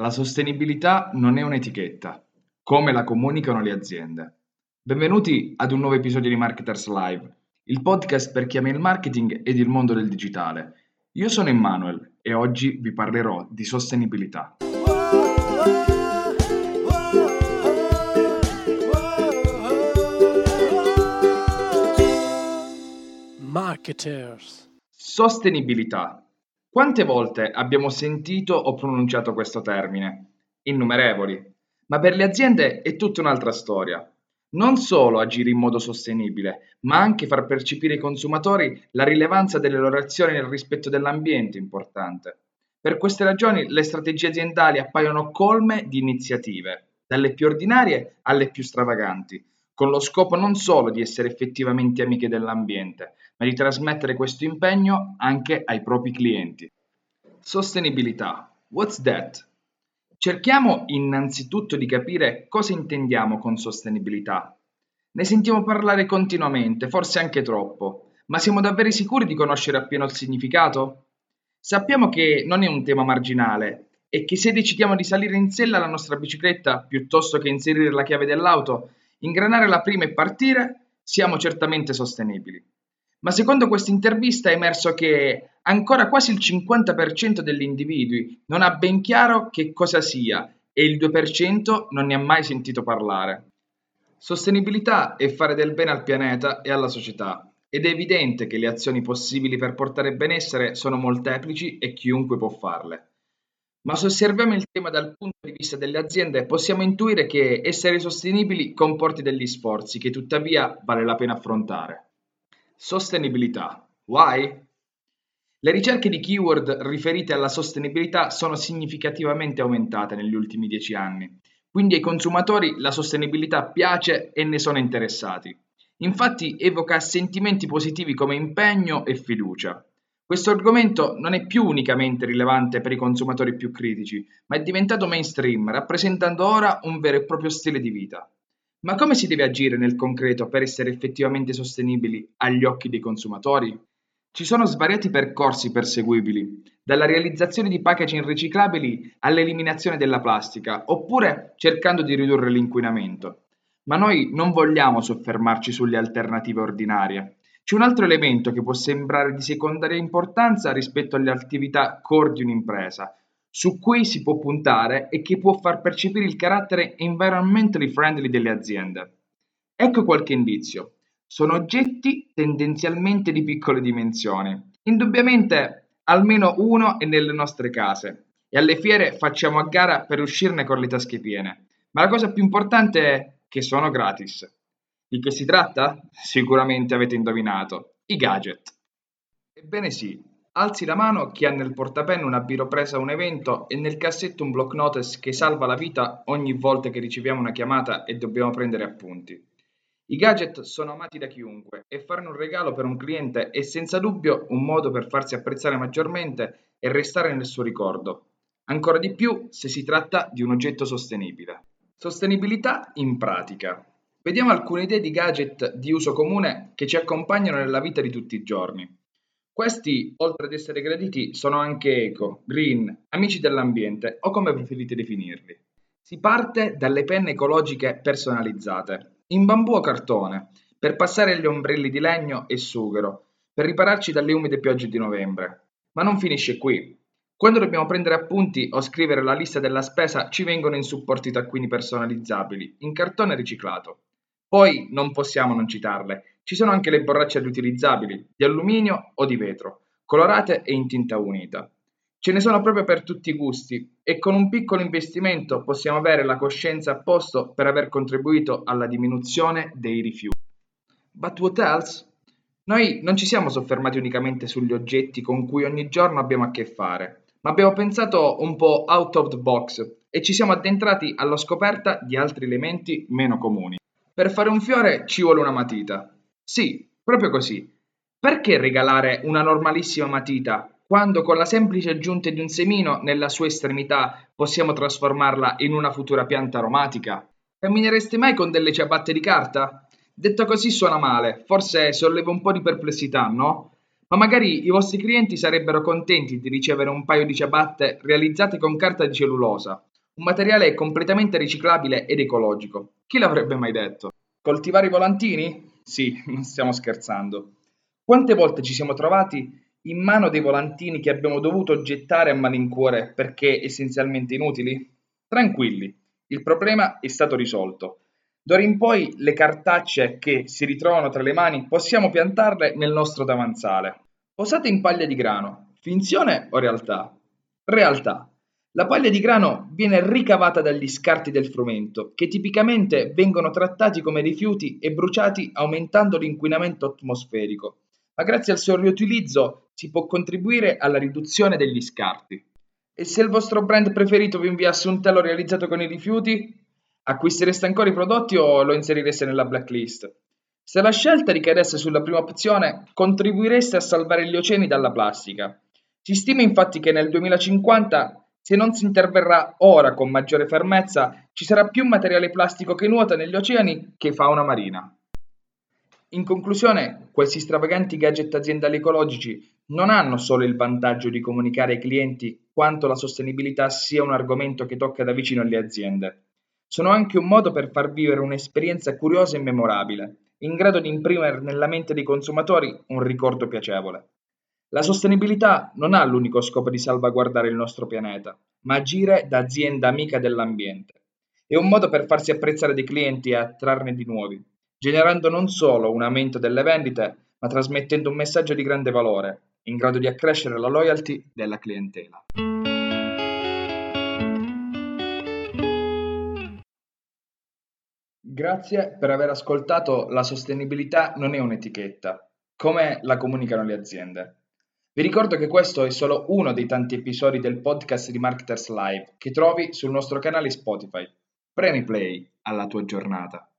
La sostenibilità non è un'etichetta, come la comunicano le aziende. Benvenuti ad un nuovo episodio di Marketers Live, il podcast per chi ama il marketing ed il mondo del digitale. Io sono Emmanuel e oggi vi parlerò di sostenibilità. Marketers. Sostenibilità. Quante volte abbiamo sentito o pronunciato questo termine? Innumerevoli. Ma per le aziende è tutta un'altra storia. Non solo agire in modo sostenibile, ma anche far percepire ai consumatori la rilevanza delle loro azioni nel rispetto dell'ambiente è importante. Per queste ragioni le strategie aziendali appaiono colme di iniziative, dalle più ordinarie alle più stravaganti, con lo scopo non solo di essere effettivamente amiche dell'ambiente, ma di trasmettere questo impegno anche ai propri clienti. Sostenibilità. What's that? Cerchiamo innanzitutto di capire cosa intendiamo con sostenibilità. Ne sentiamo parlare continuamente, forse anche troppo, ma siamo davvero sicuri di conoscere appieno il significato? Sappiamo che non è un tema marginale e che se decidiamo di salire in sella alla nostra bicicletta piuttosto che inserire la chiave dell'auto, ingranare la prima e partire, siamo certamente sostenibili. Ma secondo questa intervista è emerso che ancora quasi il 50% degli individui non ha ben chiaro che cosa sia e il 2% non ne ha mai sentito parlare. Sostenibilità è fare del bene al pianeta e alla società ed è evidente che le azioni possibili per portare benessere sono molteplici e chiunque può farle. Ma se osserviamo il tema dal punto di vista delle aziende, possiamo intuire che essere sostenibili comporti degli sforzi che tuttavia vale la pena affrontare. Sostenibilità. Why? Le ricerche di keyword riferite alla sostenibilità sono significativamente aumentate negli ultimi dieci anni, quindi ai consumatori la sostenibilità piace e ne sono interessati. Infatti evoca sentimenti positivi come impegno e fiducia. Questo argomento non è più unicamente rilevante per i consumatori più critici, ma è diventato mainstream, rappresentando ora un vero e proprio stile di vita. Ma come si deve agire nel concreto per essere effettivamente sostenibili agli occhi dei consumatori? Ci sono svariati percorsi perseguibili, dalla realizzazione di packaging riciclabili all'eliminazione della plastica, oppure cercando di ridurre l'inquinamento. Ma noi non vogliamo soffermarci sulle alternative ordinarie. C'è un altro elemento che può sembrare di secondaria importanza rispetto alle attività core di un'impresa, su cui si può puntare e che può far percepire il carattere environmentally friendly delle aziende. Ecco qualche indizio. Sono oggetti tendenzialmente di piccole dimensioni. Indubbiamente almeno uno è nelle nostre case e alle fiere facciamo a gara per uscirne con le tasche piene. Ma la cosa più importante è che sono gratis. Di che si tratta? Sicuramente avete indovinato. I gadget. Ebbene sì, Alzi la mano chi ha nel portapenna una biro presa a un evento e nel cassetto un block notice che salva la vita ogni volta che riceviamo una chiamata e dobbiamo prendere appunti. I gadget sono amati da chiunque e farne un regalo per un cliente è senza dubbio un modo per farsi apprezzare maggiormente e restare nel suo ricordo. Ancora di più se si tratta di un oggetto sostenibile. Sostenibilità in pratica. Vediamo alcune idee di gadget di uso comune che ci accompagnano nella vita di tutti i giorni. Questi, oltre ad essere graditi, sono anche eco, green, amici dell'ambiente o come preferite definirli. Si parte dalle penne ecologiche personalizzate, in bambù o cartone, per passare agli ombrelli di legno e sughero, per ripararci dalle umide piogge di novembre. Ma non finisce qui. Quando dobbiamo prendere appunti o scrivere la lista della spesa ci vengono in supporti taccuini personalizzabili, in cartone riciclato. Poi non possiamo non citarle. Ci sono anche le borracce riutilizzabili, di alluminio o di vetro, colorate e in tinta unita. Ce ne sono proprio per tutti i gusti e con un piccolo investimento possiamo avere la coscienza a posto per aver contribuito alla diminuzione dei rifiuti. But what else? Noi non ci siamo soffermati unicamente sugli oggetti con cui ogni giorno abbiamo a che fare, ma abbiamo pensato un po' out of the box e ci siamo addentrati alla scoperta di altri elementi meno comuni. Per fare un fiore ci vuole una matita. Sì, proprio così. Perché regalare una normalissima matita quando con la semplice aggiunta di un semino nella sua estremità possiamo trasformarla in una futura pianta aromatica? Camminereste mai con delle ciabatte di carta? Detto così suona male, forse solleva un po' di perplessità, no? Ma magari i vostri clienti sarebbero contenti di ricevere un paio di ciabatte realizzate con carta di cellulosa, Un materiale completamente riciclabile ed ecologico. Chi l'avrebbe mai detto? Coltivare i volantini? Sì, non stiamo scherzando. Quante volte ci siamo trovati in mano dei volantini che abbiamo dovuto gettare a malincuore perché essenzialmente inutili? Tranquilli, il problema è stato risolto. D'ora in poi le cartacce che si ritrovano tra le mani possiamo piantarle nel nostro davanzale. Posate in paglia di grano, finzione o realtà? Realtà. La paglia di grano viene ricavata dagli scarti del frumento, che tipicamente vengono trattati come rifiuti e bruciati aumentando l'inquinamento atmosferico, ma grazie al suo riutilizzo si può contribuire alla riduzione degli scarti. E se il vostro brand preferito vi inviasse un telo realizzato con i rifiuti? Acquistereste ancora i prodotti o lo inserireste nella blacklist? Se la scelta ricadesse sulla prima opzione, contribuireste a salvare gli oceani dalla plastica. Si stima infatti che nel 2050, se non si interverrà ora con maggiore fermezza, ci sarà più materiale plastico che nuota negli oceani che fauna marina. In conclusione, questi stravaganti gadget aziendali ecologici non hanno solo il vantaggio di comunicare ai clienti quanto la sostenibilità sia un argomento che tocca da vicino alle aziende sono anche un modo per far vivere un'esperienza curiosa e memorabile, in grado di imprimere nella mente dei consumatori un ricordo piacevole. La sostenibilità non ha l'unico scopo di salvaguardare il nostro pianeta, ma agire da azienda amica dell'ambiente. È un modo per farsi apprezzare dei clienti e attrarne di nuovi, generando non solo un aumento delle vendite, ma trasmettendo un messaggio di grande valore, in grado di accrescere la loyalty della clientela. Grazie per aver ascoltato La sostenibilità non è un'etichetta, come la comunicano le aziende. Vi ricordo che questo è solo uno dei tanti episodi del podcast di Marketers Live che trovi sul nostro canale Spotify. Premi play alla tua giornata.